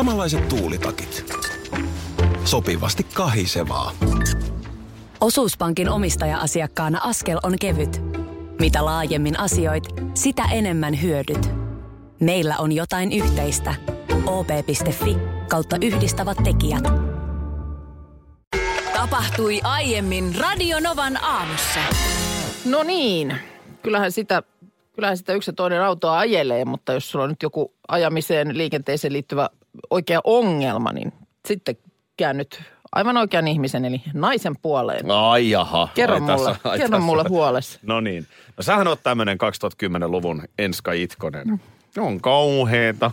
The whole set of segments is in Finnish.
Samanlaiset tuulitakit. Sopivasti kahisevaa. Osuuspankin omistaja-asiakkaana askel on kevyt. Mitä laajemmin asioit, sitä enemmän hyödyt. Meillä on jotain yhteistä. op.fi kautta yhdistävät tekijät. Tapahtui aiemmin Radionovan aamussa. No niin, kyllähän sitä, kyllähän sitä yksi ja toinen autoa ajelee, mutta jos sulla on nyt joku ajamiseen, liikenteeseen liittyvä oikea ongelma, niin sitten käännyt aivan oikean ihmisen, eli naisen puoleen. Ai jaha. Kerro ai mulle, tässä- ai kerro tässä. mulle huolesi. No niin. No sähän oot tämmönen 2010-luvun Enska Itkonen. On kauheeta.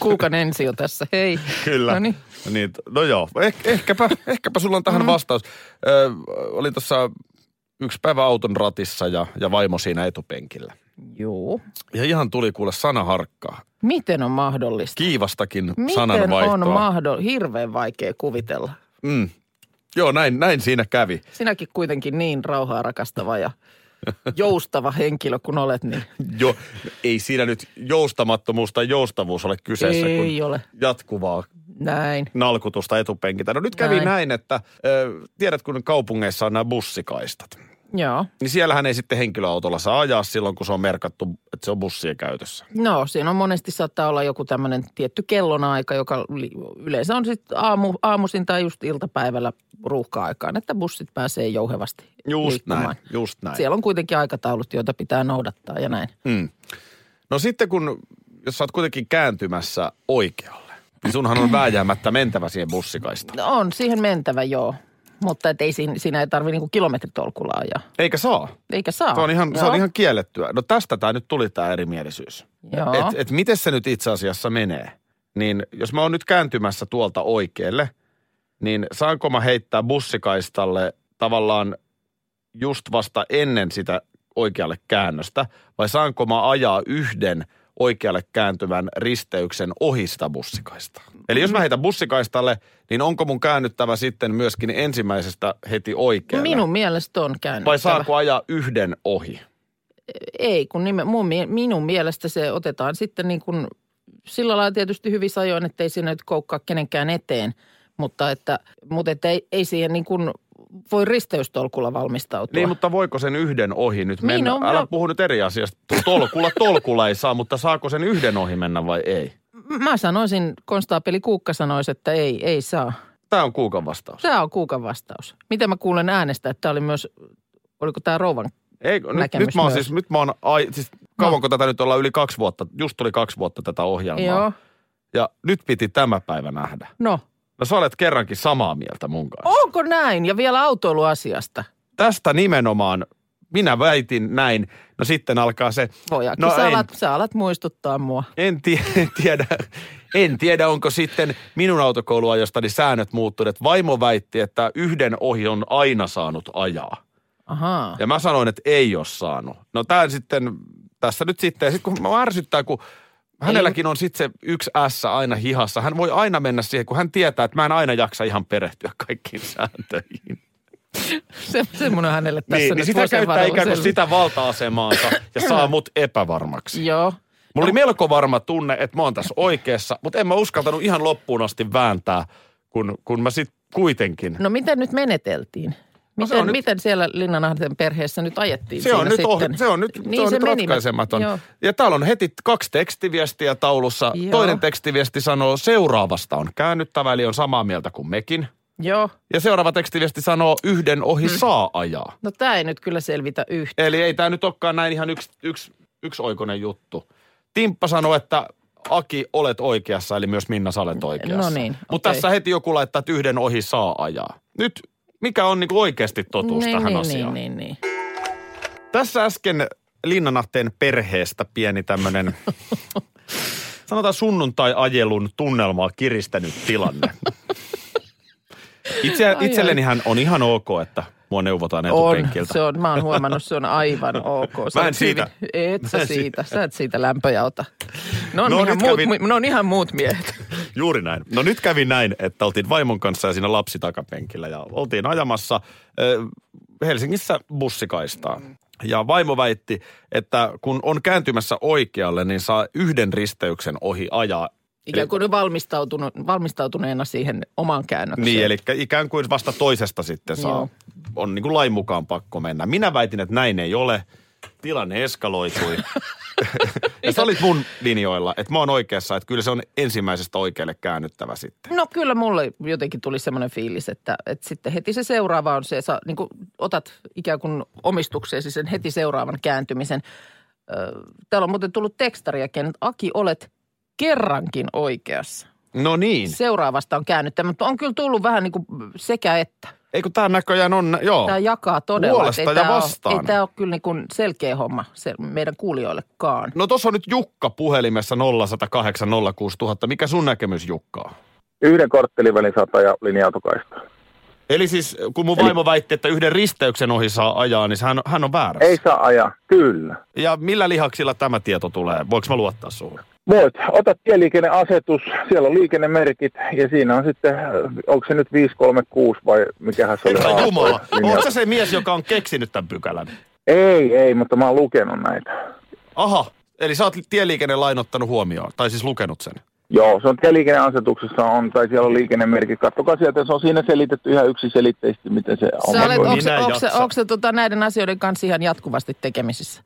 Kuukan ensi jo tässä, hei. Kyllä. No niin. niin, no joo, eh, ehkäpä, ehkäpä sulla on tähän mm. vastaus. Ö, oli tuossa yksi päivä auton ratissa ja, ja vaimo siinä etupenkillä. Joo. Ja ihan tuli kuule sanaharkkaa. Miten on mahdollista? Kiivastakin Miten sananvaihtoa. on mahdollista? Hirveän vaikea kuvitella. mm. Joo, näin, näin siinä kävi. Sinäkin kuitenkin niin rauhaa rakastava ja joustava henkilö kun olet, niin Jo, ei siinä nyt joustamattomuus tai joustavuus ole kyseessä, Ei kun ole. jatkuvaa näin. nalkutusta etupenkiltä. No nyt kävi näin, Näin. näin että ö, tiedät kun kaupungeissa on nämä bussikaistat. Joo. Niin siellähän ei sitten henkilöautolla saa ajaa silloin, kun se on merkattu, että se on bussien käytössä. No, siinä on monesti saattaa olla joku tämmöinen tietty kellonaika, joka yleensä on sitten aamu, aamuisin tai just iltapäivällä ruuhka-aikaan, että bussit pääsee jouhevasti Just liikkumaan. näin, just näin. Siellä on kuitenkin aikataulut, joita pitää noudattaa ja näin. Mm. No sitten kun, jos sä oot kuitenkin kääntymässä oikealle, niin sunhan on vääjäämättä mentävä siihen bussikaistaan. No on siihen mentävä, joo. Mutta et ei siinä, siinä ei tarvitse niinku kilometritolkulla ajaa. Eikä saa. Eikä saa. Se on ihan, se on ihan kiellettyä. No tästä tämä nyt tuli tämä erimielisyys. Joo. Et, et miten se nyt itse asiassa menee? Niin jos mä oon nyt kääntymässä tuolta oikealle, niin saanko mä heittää bussikaistalle tavallaan just vasta ennen sitä oikealle käännöstä, vai saanko mä ajaa yhden oikealle kääntyvän risteyksen ohi sitä bussikaistaa? Eli jos mä heitän bussikaistalle, niin onko mun käännyttävä sitten myöskin ensimmäisestä heti oikealle? Minun mielestä on käynyt. Vai saako ajaa yhden ohi? Ei, kun nime, mun, minun mielestä se otetaan sitten niin kuin sillä lailla tietysti hyvissä ajoin, että ei siinä nyt koukkaa kenenkään eteen. Mutta että, mutta että ei, ei siihen niin kuin voi risteystolkulla valmistautua. Niin, mutta voiko sen yhden ohi nyt Niin, mennä? no, Älä no- puhu nyt eri asiasta. Tolkulla tolkulla ei saa, mutta saako sen yhden ohi mennä vai ei? Mä sanoisin, konstaapeli Kuukka sanoisi, että ei, ei saa. Tämä on kuukan vastaus. Tämä on Kuukan vastaus. Miten mä kuulen äänestä, että tämä oli myös, oliko tämä rouvan? Ei, nyt, nyt mä oon myös. siis, nyt mä oon, ai, siis kauanko tätä nyt ollaan yli kaksi vuotta, just tuli kaksi vuotta tätä ohjelmaa. Joo. Ja nyt piti tämä päivä nähdä. No, No sä olet kerrankin samaa mieltä mun kanssa. onko näin? Ja vielä autoiluasiasta. Tästä nimenomaan minä väitin näin. No sitten alkaa se, Vojakin, no sä, en, alat, sä alat muistuttaa mua. en, tie, en tiedä, en tiedä, onko sitten minun autokouluajostani säännöt muuttuneet. Vaimo väitti, että yhden ohi on aina saanut ajaa. Ahaa. Ja mä sanoin, että ei ole saanut. No tää sitten, tässä nyt sitten, ja sitten kun mä ärsyttää, kun hänelläkin on sitten se yksi S aina hihassa. Hän voi aina mennä siihen, kun hän tietää, että mä en aina jaksa ihan perehtyä kaikkiin sääntöihin. Se, semmoinen hänelle tässä niin, nyt niin sitä käyttää ikään kuin sitä valta-asemaansa ja saa mut epävarmaksi. Joo. Mulla oli melko varma tunne, että mä oon tässä oikeassa, mutta en mä uskaltanut ihan loppuun asti vääntää, kun, kun mä sitten kuitenkin. No miten nyt meneteltiin? No se Miten, nyt- miten siellä Linnanahden perheessä nyt ajettiin Se on, nyt, ohi, sitten? se on nyt, niin se on nyt meni. ratkaisematon. Joo. Ja täällä on heti kaksi tekstiviestiä taulussa. Joo. Toinen tekstiviesti sanoo, seuraavasta on käännyttävä, eli on samaa mieltä kuin mekin. Joo. Ja seuraava tekstiviesti sanoo, yhden ohi Mm. saa ajaa. No tämä ei nyt kyllä selvitä yhtä. Eli ei tämä nyt olekaan näin ihan yksi, yksi, yksioikoinen juttu. Timppa sanoi, että Aki, olet oikeassa, eli myös Minna, sä olet oikeassa. No niin, Mutta okei. tässä heti joku laittaa, että yhden ohi saa ajaa. Nyt, mikä on niinku oikeasti totuus niin, tähän niin, asiaan? niin, niin, niin. Tässä äsken Linnanahteen perheestä pieni tämmöinen, sanotaan sunnuntai-ajelun tunnelmaa kiristänyt tilanne. Itse, Ai, itselleni hän on ihan ok, että mua neuvotaan On, etupenkiltä. se on, mä oon huomannut, se on aivan ok. Sä Mä en siitä- hyvin- Et sä siitä, sä et siitä lämpöjä ota. Ne on, No, ihan muut, kävin- ne on ihan muut miehet. Juuri näin. No nyt kävi näin, että oltiin vaimon kanssa ja siinä lapsi takapenkillä ja oltiin ajamassa äh, Helsingissä bussikaistaa. Ja vaimo väitti, että kun on kääntymässä oikealle, niin saa yhden risteyksen ohi ajaa Ikään kuin valmistautunut, valmistautuneena siihen omaan käännökseen. Niin, eli ikään kuin vasta toisesta sitten saa, Joo. on niin kuin lain mukaan pakko mennä. Minä väitin, että näin ei ole. Tilanne eskaloitui. ja sä olit mun linjoilla, että mä oon oikeassa, että kyllä se on ensimmäisestä oikealle käännyttävä sitten. No kyllä mulle jotenkin tuli semmoinen fiilis, että, että sitten heti se seuraava on se, sä niin kuin otat ikään kuin omistukseesi sen heti seuraavan kääntymisen. Täällä on muuten tullut tekstariakin, että Aki, olet kerrankin oikeassa. No niin. Seuraavasta on käännyttävä, mutta on kyllä tullut vähän niin kuin sekä että. Ei kun tää näköjään on, joo. Tämä jakaa todella. Puolesta ja tää vastaan. Ole, ei tämä ole kyllä niin kuin selkeä homma se, meidän kuulijoillekaan. No tuossa on nyt Jukka puhelimessa 0108 06000. Mikä sun näkemys Jukka on? Yhden korttelivälin sata ja linja-autokaista. Eli siis kun mun vaimo väitti, että yhden risteyksen ohi saa ajaa, niin hän, hän on väärässä. Ei saa ajaa, kyllä. Ja millä lihaksilla tämä tieto tulee? Voinko mä luottaa sulle? Voit, ota tieliikenneasetus, siellä on liikennemerkit ja siinä on sitten, äh, onko se nyt 536 vai mikähän se oli? Herra Jumala, onko se se mies, joka on keksinyt tämän pykälän? Ei, ei, mutta mä oon lukenut näitä. Aha, eli sä oot tieliikennelain ottanut huomioon, tai siis lukenut sen. Joo, se on tieliikenneasetuksessa on, tai siellä on liikennemerkit. Kattokaa sieltä, se on siinä selitetty ihan yksiselitteisesti, miten se on. Sä olet, onko, se, onko, se, onko se tota, näiden asioiden kanssa ihan jatkuvasti tekemisissä?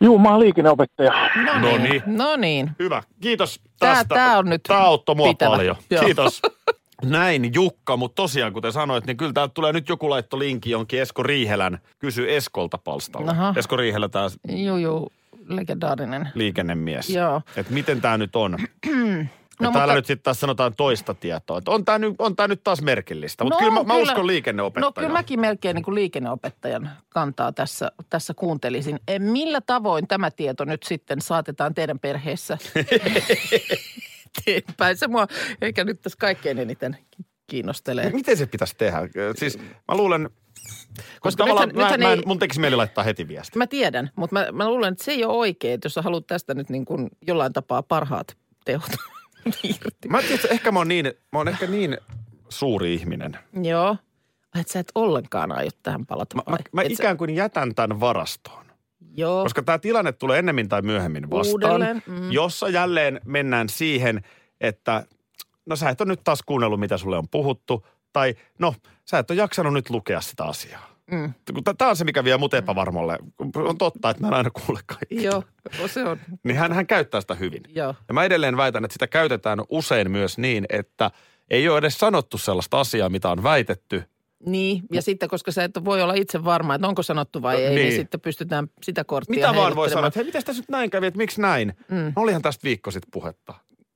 Juu, mä oon liikenneopettaja. No niin. No niin. Hyvä, kiitos Tää- tästä. tää on nyt Tää auttoi mua pitävä. paljon. Joo. Kiitos. Näin Jukka, mutta tosiaan kuten sanoit, niin kyllä täältä tulee nyt joku laitto linkki jonkin Esko Riihelän Kysy Eskolta palstalle. Aha. Esko Riihelä tämä Juu, juu, legendaarinen. liikennemies. Joo. Että miten tämä nyt on. Ja No, täällä mutta- nyt sitten taas sanotaan toista tietoa. Että on tämä nyt, on tää nyt taas merkillistä. Mutta No, kyllä, mä, mä kyllä. uskon liikenneopettajaan. No kyllä mäkin melkein niin kuin liikenneopettajan kantaa tässä, tässä kuuntelisin. Eh, Millä tavoin tämä tieto nyt sitten saatetaan teidän perheessä eteenpäin? Se mua eikä nyt tässä kaikkein eniten kiinnostelee. Miten se pitäisi tehdä? Siis mä luulen, koska nythän- mä, nythän mä ei- mun tekisi mieli laittaa heti viesti. Mä tiedän, mutta mä, mä luulen, että se ei ole oikein, että jos sä haluat tästä nyt niin kuin jollain tapaa parhaat teot irti. Mä tiedän, että ehkä mä oon niin, mä oon ehkä niin suuri ihminen. Joo. Että sä et ollenkaan aio tähän palata Mä, vai? mä, mä Et sä- ikään kuin jätän tämän varastoon. Joo. Koska tämä tilanne tulee ennemmin tai myöhemmin vastaan, Uudelleen, mm. jossa jälleen mennään siihen, että no sä et ole nyt taas kuunnellut, mitä sulle on puhuttu, tai no sä et ole jaksanut nyt lukea sitä asiaa. Mm. Tämä on se, mikä vie mut epävarmalle. On totta, että mä en aina kuule kaikki. Joo, se on. Niin hän, hän käyttää sitä hyvin. Joo. Ja mä edelleen väitän, että sitä käytetään usein myös niin, että ei ole edes sanottu sellaista asiaa, mitä on väitetty. Niin, ja sitten koska sä et voi olla itse varma, että onko sanottu vai No, ei, niin, niin. sitten pystytään sitä korttia Mitä vaan voi sanoa, että hei, miten tässä nyt näin kävi, että miksi näin? Mm. No olihan tästä viikko sitten puhetta.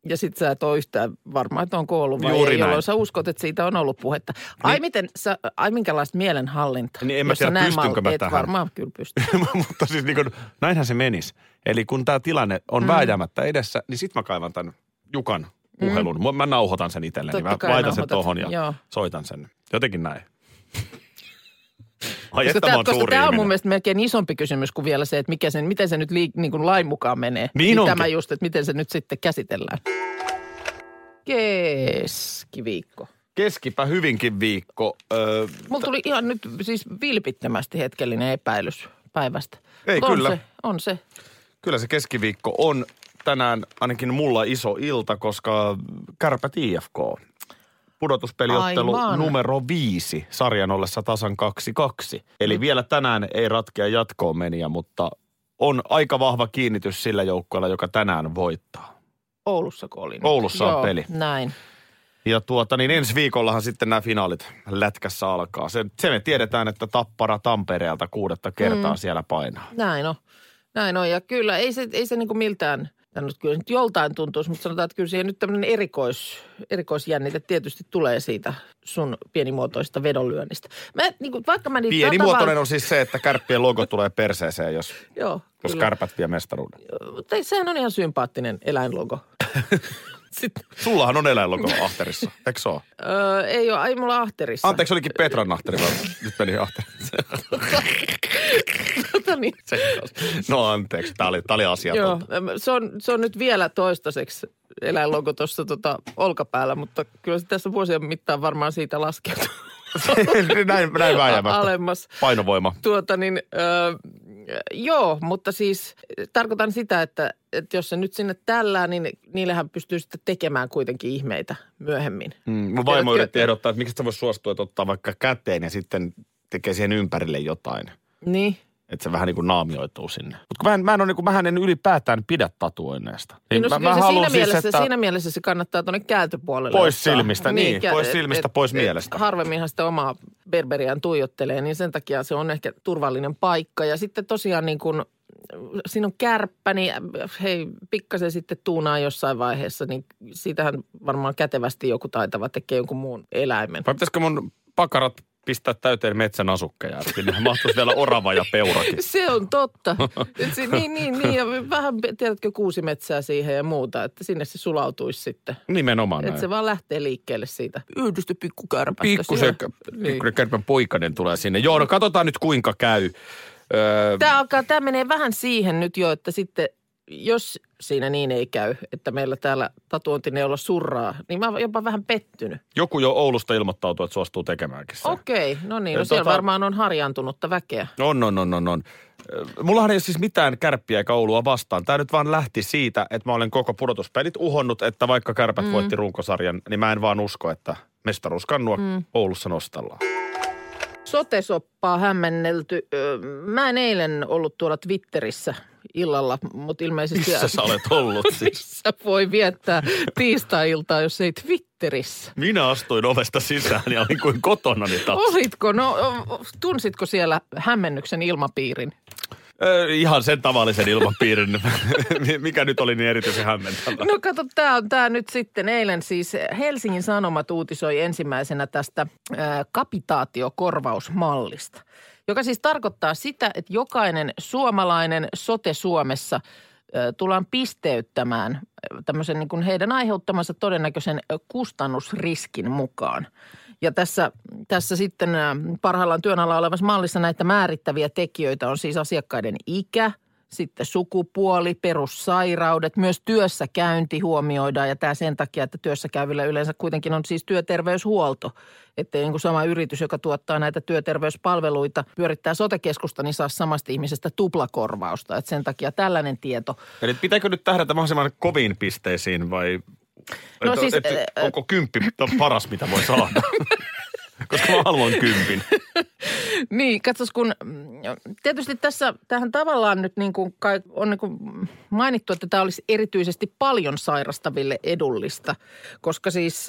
Ja sitten sä et ole yhtään varma, että onko ollut vai Juuri ei, näin. jolloin sä uskot, että siitä on ollut puhetta. Ai Niin. miten, sä, ai minkälaista mielenhallinta. Niin en mä tiedä, pystynkö mä tähän. varmaan kyllä pysty. Mutta siis niin kuin, näinhän se menisi. Eli kun tämä tilanne on mm. vääjäämättä edessä, niin sit mä kaivan tämän Jukan puhelun. Mm. Mä nauhoitan sen itselleni. Mä laitan sen tohon ja Joo. soitan sen. Jotenkin näin. Ai Koska tämä, oon koska tämä on mun mielestä melkein isompi kysymys kuin vielä se, että mikä sen, miten se nyt lii, niin kuin lain mukaan menee. Niin onkin. Tämä just, että miten se nyt sitten käsitellään. Keskiviikko. Keskipä hyvinkin viikko. Öö, Mulla tuli ihan nyt siis vilpittömästi hetkellinen epäilys päivästä. Ei, Mut on kyllä. Se, on se. kyllä se keskiviikko on tänään ainakin mulla iso ilta, koska Kärpät IFK. Pudotuspeliottelu Aivan. numero viisi sarjan ollessa tasan 2-2. Eli vielä tänään ei ratkea jatkoon meniä, mutta on aika vahva kiinnitys sillä joukkueella, joka tänään voittaa. Oulussa kun oli nyt. Oulussa on Joo, peli. näin. Ja tuota, niin ensi viikollahan sitten nämä finaalit lätkässä alkaa. Se, se me tiedetään, että Tappara Tampereelta kuudetta kertaa mm. siellä painaa. Näin on. Näin on. Ja kyllä ei se, ei se niin kuin miltään, tai nyt kyllä nyt joltain tuntuisi, mutta sanotaan, että kyllä siihen nyt tämmöinen erikois, erikoisjännite tietysti tulee siitä sun pienimuotoista vedonlyönnistä. Mä, niin kuin, vaikka mä niitä Pienimuotoinen tavallaan- on siis se, että kärppien logo tulee perseeseen, jos, Joo, jos kyllä. kärpät vie mestaruuden. Mutta sehän on ihan sympaattinen eläinlogo. Sitten, Sullahan on eläinlogo ahterissa, eikö se ole? öö, ei ole, ei mulla ahterissa. Anteeksi, olikin Petran ahteri, vaan nyt meni ahteri. Tota niin. No anteeksi, tämä oli, tää oli Joo, asiatonta. äm, se on, se on nyt vielä toistaiseksi eläinlogo tuossa tota olkapäällä, mutta kyllä se tässä vuosien mittaan varmaan siitä laskeutuu näin, näin vääjäämättä. alemmas. Painovoima. Tuota niin, ö, Joo, mutta siis tarkoitan sitä, että, että jos se nyt sinne tällää, niin niillähän pystyy sitten tekemään kuitenkin ihmeitä myöhemmin. Mm, mun vaimo yritti ehdottaa, että miksi sä vois suostua, että ottaa vaikka käteen ja sitten tekee siihen ympärille jotain. Niin. Että se vähän niin kuin naamioituu sinne. Mutta mä en, mä en, ole, niin kuin, mähän en ylipäätään pidä tatuoinneista. Niin, no, mä, mä se haluan siinä, mielessä, että siinä mielessä se kannattaa tuonne kääntöpuolelle. Pois ottaa. silmistä, niin, pois silmistä, pois mielestä. Harvemminhan sitä omaa berberiään tuijottelee, niin sen takia se on ehkä turvallinen paikka. Ja sitten tosiaan niin kuin, siinä on kärppä, niin hei, pikkasen sitten tuunaa jossain vaiheessa, niin siitähän varmaan kätevästi joku taitava tekee jonkun muun eläimen. vai pitäisikö mun pakarat pistää täyteen metsän asukkeja? Sinne mahtuisi vielä orava ja peurakin. Se on totta. Se, niin, niin, niin, ja vähän, tiedätkö, kuusimetsää siihen ja muuta, että sinne se sulautuisi sitten. Nimenomaan Että näin. se vaan lähtee liikkeelle siitä yhdystä pikkukärpästä. Pikkusen, Siellä. pikkusen kärpän poikainen tulee sinne. Joo, no katsotaan nyt kuinka käy. Öö, Tämä, alkaa, tämä menee vähän siihen nyt jo, että sitten jos siinä niin ei käy, että meillä täällä tatuointineulo surraa, niin mä oon jopa vähän pettynyt. joku jo Oulusta ilmoittautuu, että suostuu tekemäänkin sen. Okei, no niin, no siellä tota- varmaan on harjaantunutta väkeä. On, on, on, on, on. Mullahan ei ole siis mitään kärppiä eikä Oulua vastaan. Tämä nyt vaan lähti siitä, että mä olen koko pudotuspelit uhonnut, että vaikka kärpät mm. voitti runkosarjan, niin mä en vaan usko, että mestaruuskannua mm. Oulussa nostellaan. Sotesoppaa hämmennelty. Mä en eilen ollut tuolla Twitterissä illalla, mutta ilmeisesti... Missä sä olet ollut siis? Missä voi viettää tiistai-iltaa, jos ei Twitterissä? Minä astuin ovesta sisään ja olin kuin kotonani taas. Olitko, no tunsitko siellä hämmennyksen ilmapiirin? Ihan sen tavallisen ilmapiirin, mikä nyt oli niin erityisen hämmentävä. No kato, tämä on tämä nyt sitten eilen siis Helsingin Sanomat uutisoi ensimmäisenä tästä ää, kapitaatiokorvausmallista, joka siis tarkoittaa sitä, että jokainen suomalainen sote Suomessa ää, tullaan pisteyttämään ää, tämmöisen niin kuin heidän aiheuttamansa todennäköisen kustannusriskin mukaan. Ja tässä, tässä sitten parhaillaan työn alla olevassa mallissa näitä määrittäviä tekijöitä on siis asiakkaiden ikä – sitten sukupuoli, perussairaudet, myös työssäkäynti huomioidaan ja tämä sen takia, että työssä käyvillä yleensä kuitenkin on siis työterveyshuolto. Että niin sama yritys, joka tuottaa näitä työterveyspalveluita, pyörittää sotekeskusta, niin saa samasta ihmisestä tuplakorvausta. Että sen takia tällainen tieto. Eli pitääkö nyt tähdätä mahdollisimman koviin pisteisiin vai No et, siis, et, äh, onko kymppi on paras, mitä voi saada? Koska mä haluan kympin. Niin, katsos kun mm, tietysti tässä, tähän tavallaan nyt niin kuin kai, on niin kuin mainittu, että tämä olisi erityisesti paljon sairastaville edullista. Koska siis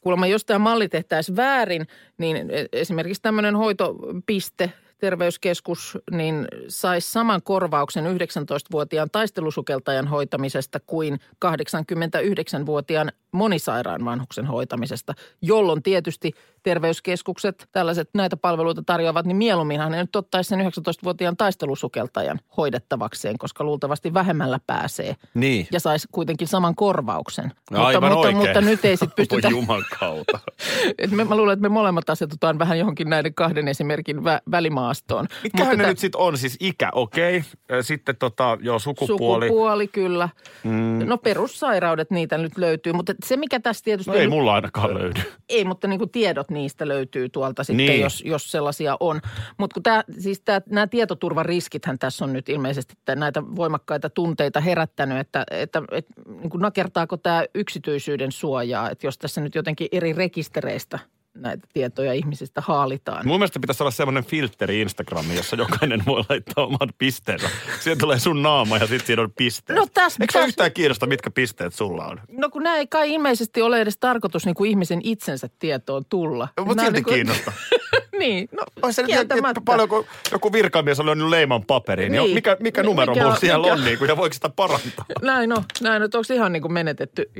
kuulemma jos tämä malli tehtäisiin väärin, niin e- esimerkiksi tämmöinen hoitopiste, terveyskeskus, niin saisi saman korvauksen 19-vuotiaan taistelusukeltajan hoitamisesta kuin 89-vuotiaan monisairaan vanhuksen hoitamisesta, jolloin tietysti terveyskeskukset, tällaiset näitä palveluita tarjoavat, niin mieluumminhan ne nyt ottaisi sen 19-vuotiaan taistelusukeltajan hoidettavakseen, koska luultavasti vähemmällä pääsee Niin. ja saisi kuitenkin saman korvauksen. Aivan mutta, oikein. mutta, mutta nyt ei sitten pystytä, Voi juman kautta. Et me, mä luulen, että me molemmat asetutaan vähän johonkin näiden kahden esimerkin vä, välimaastoon. Mitkähän Mutta ne tä- nyt sitten on? Siis ikä, okei. Okay. Sitten tota, joo, sukupuoli. Sukupuoli, kyllä. Mm. No perussairaudet niitä nyt löytyy, mutta se mikä tässä tietysti... No ei mulla ainakaan löydy. Ei, mutta niin kuin tiedot niistä löytyy tuolta sitten, Niin. jos, jos sellaisia on. Mutta kun tämä, siis tää, nämä tietoturvariskithän tässä on nyt ilmeisesti näitä voimakkaita tunteita herättänyt, että, että, että niin kuin nakertaako tämä yksityisyyden suojaa, että jos tässä nyt jotenkin eri rekistereistä näitä tietoja ihmisistä haalitaan. Mun mielestä pitäisi olla semmoinen filtteri Instagramiin, jossa jokainen voi laittaa oman pisteensä. Siihen tulee sun naama ja sitten siinä on pisteet. No täs- Eikö täs- yhtään kiinnosta, mitkä pisteet sulla on? No kun nämä ei kai ilmeisesti ole edes tarkoitus niin kuin ihmisen itsensä tietoon tulla. Mutta Nämä on silti niin kuin- kiinnosta. niin, no Olisi se nyt, kieltämättä. paljon kun joku virkamies on lyönyt leiman paperiin, niin. Niin. mikä, mikä Mi- numero mikä mulla on- siellä mikä- on niin kuin, ja voiko sitä parantaa? Näin on, näin on. Onko ihan niin kuin menetetty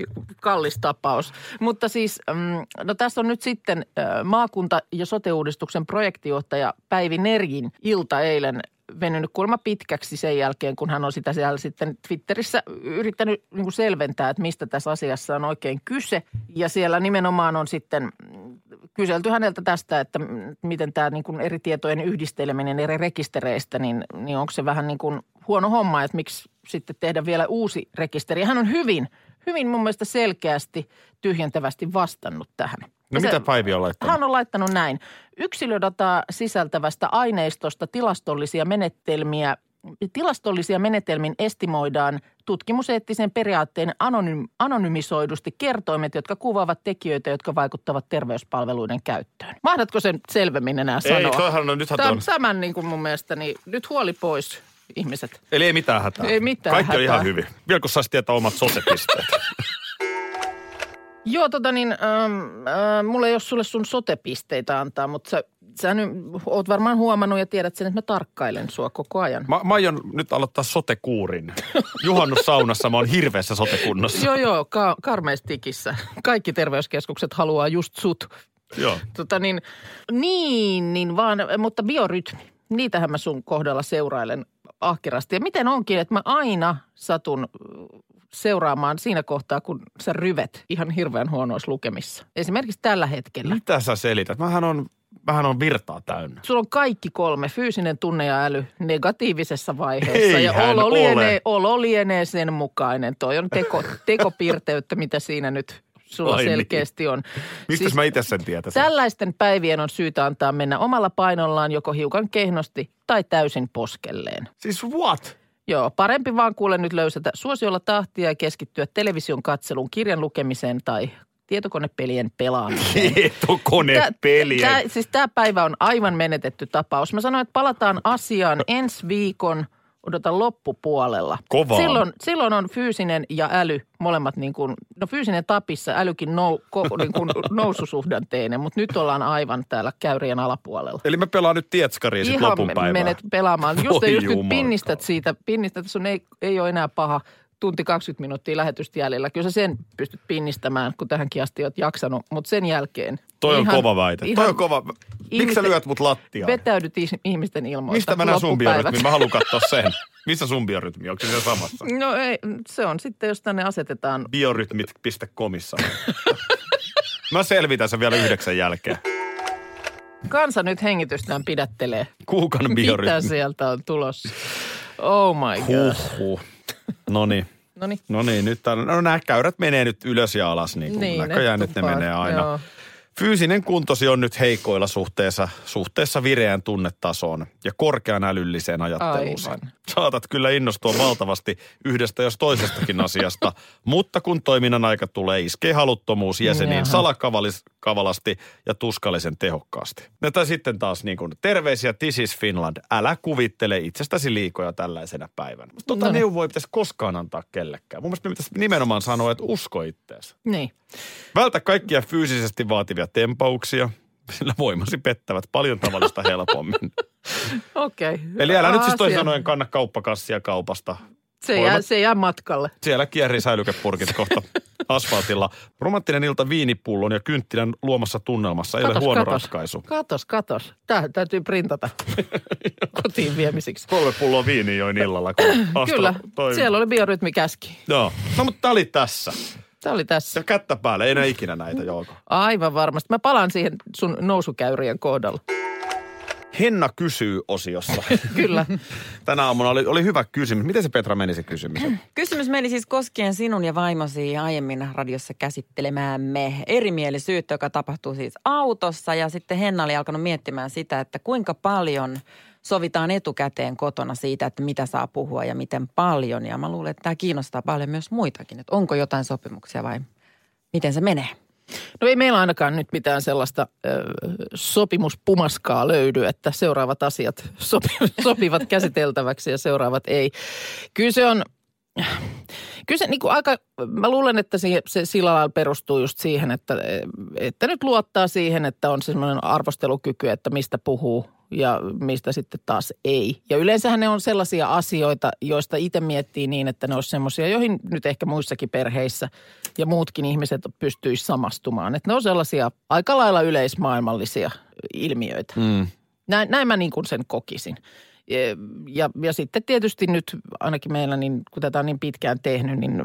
kallis tapaus. Mutta siis, mm, no tässä on nyt sitten maakunta- ja sote-uudistuksen projektijohtaja Päivi Nergin ilta eilen venynyt kuulemma pitkäksi sen jälkeen, kun hän on sitä siellä sitten Twitterissä yrittänyt niin kuin selventää, että mistä tässä asiassa on oikein kyse. Ja siellä nimenomaan on sitten mm, kyselty häneltä tästä, että miten tämä niin kuin eri tietojen yhdisteleminen eri rekistereistä, niin, niin onko se vähän niin kuin huono homma, että miksi sitten tehdä vielä uusi rekisteri. Hän on hyvin, hyvin mun mielestä selkeästi tyhjentävästi vastannut tähän. No se- mitä Päivi on laittanut? hän on laittanut näin. Yksilödataa sisältävästä aineistosta tilastollisia menetelmiä tilastollisia menetelmin estimoidaan tutkimuseettisen periaatteen anonym, anonymisoidusti kertoimet, jotka kuvaavat tekijöitä, jotka vaikuttavat terveyspalveluiden käyttöön. Mahdatko sen selvemmin enää sanoa? Ei, toihan on, nythän Tämä, on. tämän niin kuin mun mielestä, niin nyt huoli pois ihmiset. Eli ei mitään hätää. Ei mitään Kaikki on hätää. ihan hyvin. Vielä kun saisi tietää omat sotepisteet. Joo, tota niin, ähm, äh, mulla ei ole sulle sun sotepisteitä antaa, mutta sä, sä nyt oot varmaan huomannut ja tiedät sen, että mä tarkkailen sua koko ajan. mä, mä aion nyt aloittaa sotekuurin. Juhannussaunassa mä oon hirveässä sotekunnossa. Joo, joo, ka- karmeistikissä. Kaikki terveyskeskukset haluaa just sut. Joo. Tota niin, niin, niin vaan, mutta biorytmi, niitähän mä sun kohdalla seurailen ahkerasti. Ja miten onkin, että mä aina satun seuraamaan siinä kohtaa, kun sä ryvet ihan hirveän huonoissa lukemissa. Esimerkiksi tällä hetkellä. Mitä sä selität? Mähän on, mähän on virtaa täynnä. Sulla on kaikki kolme, fyysinen tunne ja äly, negatiivisessa vaiheessa. ja Eihän olo ole. lienee, olo lienee sen mukainen. Toi on teko, tekopirteyttä, mitä siinä nyt sulla Ai niin. selkeästi on. Mistä siis, mä itse sen tietäisin? Tällaisten päivien on syytä antaa mennä omalla painollaan joko hiukan kehnosti tai täysin poskelleen. Siis what? Joo, parempi vaan kuule nyt löysätä suosiolla tahtia ja keskittyä television katseluun, kirjan lukemiseen tai tietokonepelien pelaamiseen. Tietokonepeliä. Tää, tää, siis tämä päivä on aivan menetetty tapaus. Mä sanoin, että palataan asiaan ensi viikon, odota loppupuolella. Kovaa. Silloin, silloin on fyysinen ja äly molemmat niin kuin, no fyysinen tapissa, älykin nou, ko, niin kuin noususuhdanteinen, mutta nyt ollaan aivan täällä käyrien alapuolella. Eli mä pelaan nyt Tietskariin sit lopun me- päivää. menet pelaamaan. Just, just nyt pinnistät siitä, pinnistät, sun ei, ei ole enää paha tunti 20 minuuttia lähetystä jäljellä. Kyllä sä sen pystyt pinnistämään, kun tähänkin asti oot jaksanut, mutta sen jälkeen. Toi on ihan- kova väite. ihan Toi on kova. Miksi sä lyöt mut lattiaan? Vetäydyt is- ihmisten ilmoista Mistä mä näen sun? Mä haluan katsoa sen. Missä sun biorytmi? Onko se samassa? No ei, se on sitten, jos tänne asetetaan. Biorytmit.comissa. Mä selvitän sen vielä yhdeksän jälkeen. Kansa nyt hengitystään pidättelee. Kuukan Mitä biorytmi. sieltä on tulossa? Oh my god. Huhhuh. No niin. No niin. No niin, nyt täällä, no nämä käyrät menee nyt ylös ja alas niin kuin Niin, näköjään nyt ne menee aina. joo. Fyysinen kuntosi on nyt heikoilla suhteessa, suhteessa vireään tunnetasoon ja korkean älylliseen ajatteluun. Saatat kyllä innostua valtavasti yhdestä jos toisestakin asiasta, mutta kun toiminnan aika tulee, iskee haluttomuus jäseniin salakavalasti ja tuskallisen tehokkaasti. No tai sitten taas niin kuin, terveisiä This is Finland, älä kuvittele itsestäsi liikoja tällaisena päivänä. Mutta Tota No neuvoa ei pitäisi koskaan antaa kellekään. Mun mielestä me pitäisi nimenomaan sanoa, että usko ittees. Niin. Vältä kaikkia fyysisesti vaativia tempauksia, sillä voimasi pettävät paljon tavallista helpommin. Okei. Eli älä nyt siis toisin Asia. sanoen kanna kauppakassia kaupasta. Se jää, se jää matkalle. Siellä kierri säilykepurkit kohta asfaltilla. Romanttinen ilta viinipullon ja kynttilän luomassa tunnelmassa ei ole Katos, huono katos. ratkaisu. Katos, katos. Tää täytyy printata kotiin viemisiksi. Kolme pulloa viiniä join illalla, kun Kyllä, toi. siellä oli biorytmi käski. Joo. No mutta tää oli tässä. Tämä oli tässä. Ja kättä päälle, ei enää ikinä näitä, Jouko. Aivan varmasti. Mä palaan siihen sun nousukäyrien kohdalla. Henna kysyy osiossa. Kyllä. Tänä aamuna oli, oli hyvä kysymys. Miten se Petra meni se kysymys? Kysymys meni siis koskien sinun ja vaimosi aiemmin radiossa käsittelemäämme erimielisyyttä, joka tapahtuu siis autossa. Ja sitten Henna oli alkanut miettimään sitä, että kuinka paljon sovitaan etukäteen kotona siitä, että mitä saa puhua ja miten paljon. Ja mä luulen, että tämä kiinnostaa paljon myös muitakin, että onko jotain sopimuksia vai miten se menee. No ei meillä ainakaan nyt mitään sellaista ö, sopimuspumaskaa löydy, että seuraavat asiat sopi, sopivat käsiteltäväksi ja seuraavat ei. Kyllä se on, kyllä se niin kuin aika, mä luulen, että se, se sillä lailla perustuu just siihen, että, että nyt luottaa siihen, että on semmoinen arvostelukyky, että mistä puhuu ja mistä sitten taas ei. Ja yleensähän ne on sellaisia asioita, joista itse miettii niin, että ne olisi semmoisia, joihin nyt ehkä muissakin perheissä ja muutkin ihmiset pystyisi samastumaan. Että ne on sellaisia aika lailla yleismaailmallisia ilmiöitä. Mm. Näin, näin mä niin kuin sen kokisin. Ja, ja, ja sitten tietysti nyt ainakin meillä, niin kun tätä on niin pitkään tehnyt, niin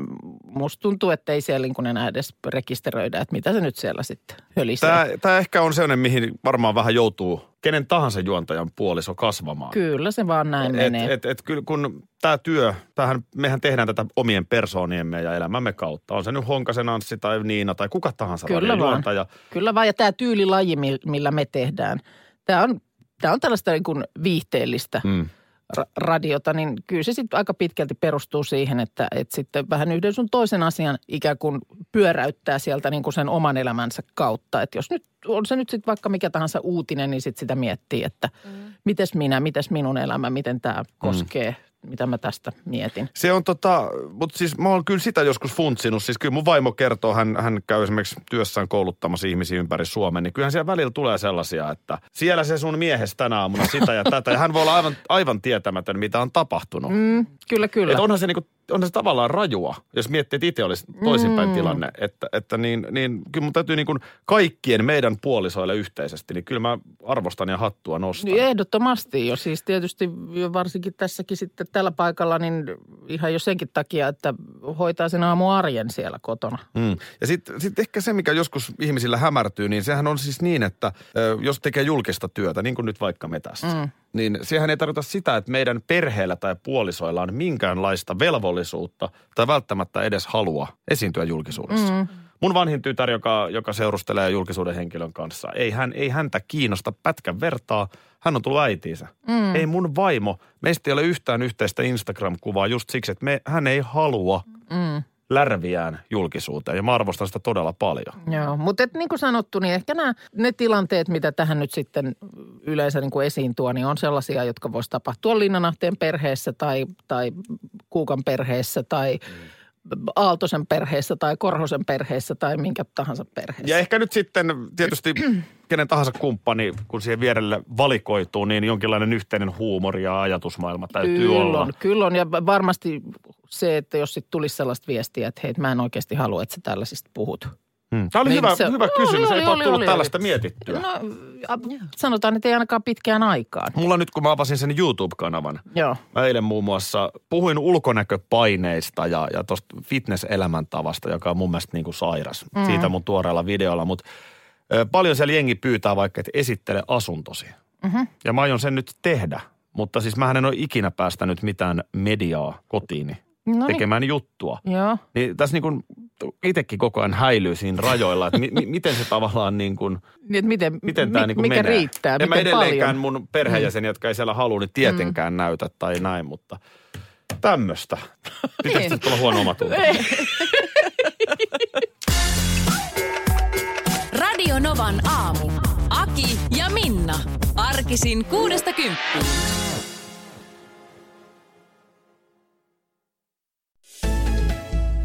musta tuntuu, että ei siellä niin enää edes rekisteröidä, että mitä se nyt siellä sitten hölisee. Tämä, tämä ehkä on sellainen, mihin varmaan vähän joutuu kenen tahansa juontajan puoliso kasvamaan. Kyllä se vaan näin et, menee. et, et, kyllä kun tämä työ, tämähän, mehän tehdään tätä omien persooniemme ja elämämme kautta. On se nyt Honkasen Anssi tai Niina tai kuka tahansa Kyllä vaan. radiojuontaja. Kyllä vaan, ja tämä tyylilaji, mi- millä me tehdään, tämä on, tämä on tällaista niin kuin viihteellistä Mm. Ra- radiota, niin kyllä se sitten aika pitkälti perustuu siihen, että, että sitten vähän yhden sun toisen asian ikään kuin pyöräyttää sieltä niin kuin sen oman elämänsä kautta. Että jos nyt on se nyt sitten vaikka mikä tahansa uutinen, niin sitten sitä miettii, että mm. mites minä, mites minun elämä, miten tämä koskee mitä mä tästä mietin. Se on tota, mutta siis mä oon kyllä sitä joskus funtsinut. Siis kyllä mun vaimo kertoo, hän, hän käy esimerkiksi työssään kouluttamassa ihmisiä ympäri Suomen, niin kyllähän siellä välillä tulee sellaisia, että siellä se sun miehes tänä aamuna sitä ja tätä. Ja hän voi olla aivan, aivan tietämätön, mitä on tapahtunut. Mm, kyllä, kyllä. Et onhan se niinku, onhan se tavallaan rajua, jos miettii, että itse olisi toisinpäin Mm. tilanne. Että, että niin, niin, kyllä mun täytyy niin kuin kaikkien meidän puolisoille yhteisesti, niin kyllä mä arvostan ja hattua nostan. Niin Ehdottomasti jo siis tietysti varsinkin tässäkin sitten tällä paikalla niin ihan jo senkin takia, että hoitaa sen aamuarjen siellä kotona. Mm. Ja sitten sit ehkä se, mikä joskus ihmisillä hämärtyy, niin sehän on siis niin, että jos tekee julkista työtä, niin kuin nyt vaikka me tässä, mm. Niin sehän ei tarkoita sitä, että meidän perheellä tai puolisoilla on minkäänlaista velvollisuutta tai välttämättä edes halua esiintyä julkisuudessa. Mm. Mun vanhin tytär, joka, joka seurustelee julkisuuden henkilön kanssa, ei, hän, ei häntä kiinnosta pätkän vertaa. Hän on tullut äitiinsä. Mm. Ei mun vaimo, meistä ei ole yhtään yhteistä Instagram-kuvaa just siksi, että me, hän ei halua Mm. Lärviään julkisuuteen ja mä arvostan sitä todella paljon. Joo, mutta et, niin kuin sanottu, niin ehkä nämä, ne tilanteet, mitä tähän nyt sitten yleensä niin kuin esiin tuo, niin on sellaisia, jotka voisi tapahtua Linnanahteen perheessä tai, tai Kuukan perheessä tai Aaltosen perheessä tai Korhosen perheessä tai minkä tahansa perheessä. Ja ehkä nyt sitten tietysti kenen tahansa kumppani, kun siihen vierelle valikoituu, niin jonkinlainen yhteinen huumori ja ajatusmaailma täytyy kyllä olla. On, kyllä on ja varmasti se, että jos sitten tulisi sellaista viestiä, että hei, mä en oikeasti halua, että sä tällaisista puhut. Hmm. Tämä oli Niin hyvä, se- hyvä kysymys, ei ole tullut oli, tällaista oli. mietittyä. No, sanotaan, että ei ainakaan pitkään aikaan. Mulla nyt, kun mä avasin sen YouTube-kanavan, Joo. mä eilen muun muassa puhuin ulkonäköpaineista ja, ja tuosta fitness-elämäntavasta, joka on mun mielestä niin kuin sairas. Mm. Siitä mun tuoreella videolla, mutta paljon siellä jengi pyytää vaikka, että esittele asuntosi. Mm-hmm. Ja mä aion sen nyt tehdä, mutta siis mä en ole ikinä päästänyt mitään mediaa kotiini No niin. tekemään juttua. Joo. Niin tässä niin kuin itsekin koko ajan häilyy siinä rajoilla, että mi- mi- miten se tavallaan niin kuin, Niin, että miten, miten tämä mi- niin kuin mikä menee. riittää, en mä miten edelleenkään paljon. mun perheenjäseniä, jotka ei siellä halua, niin tietenkään Mm. näytä tai näin, mutta tämmöistä. Pitäisi Niin. nyt tulla huono omatunto. Radio Novan aamu. Aki ja Minna. Arkisin kuudesta kymppiin.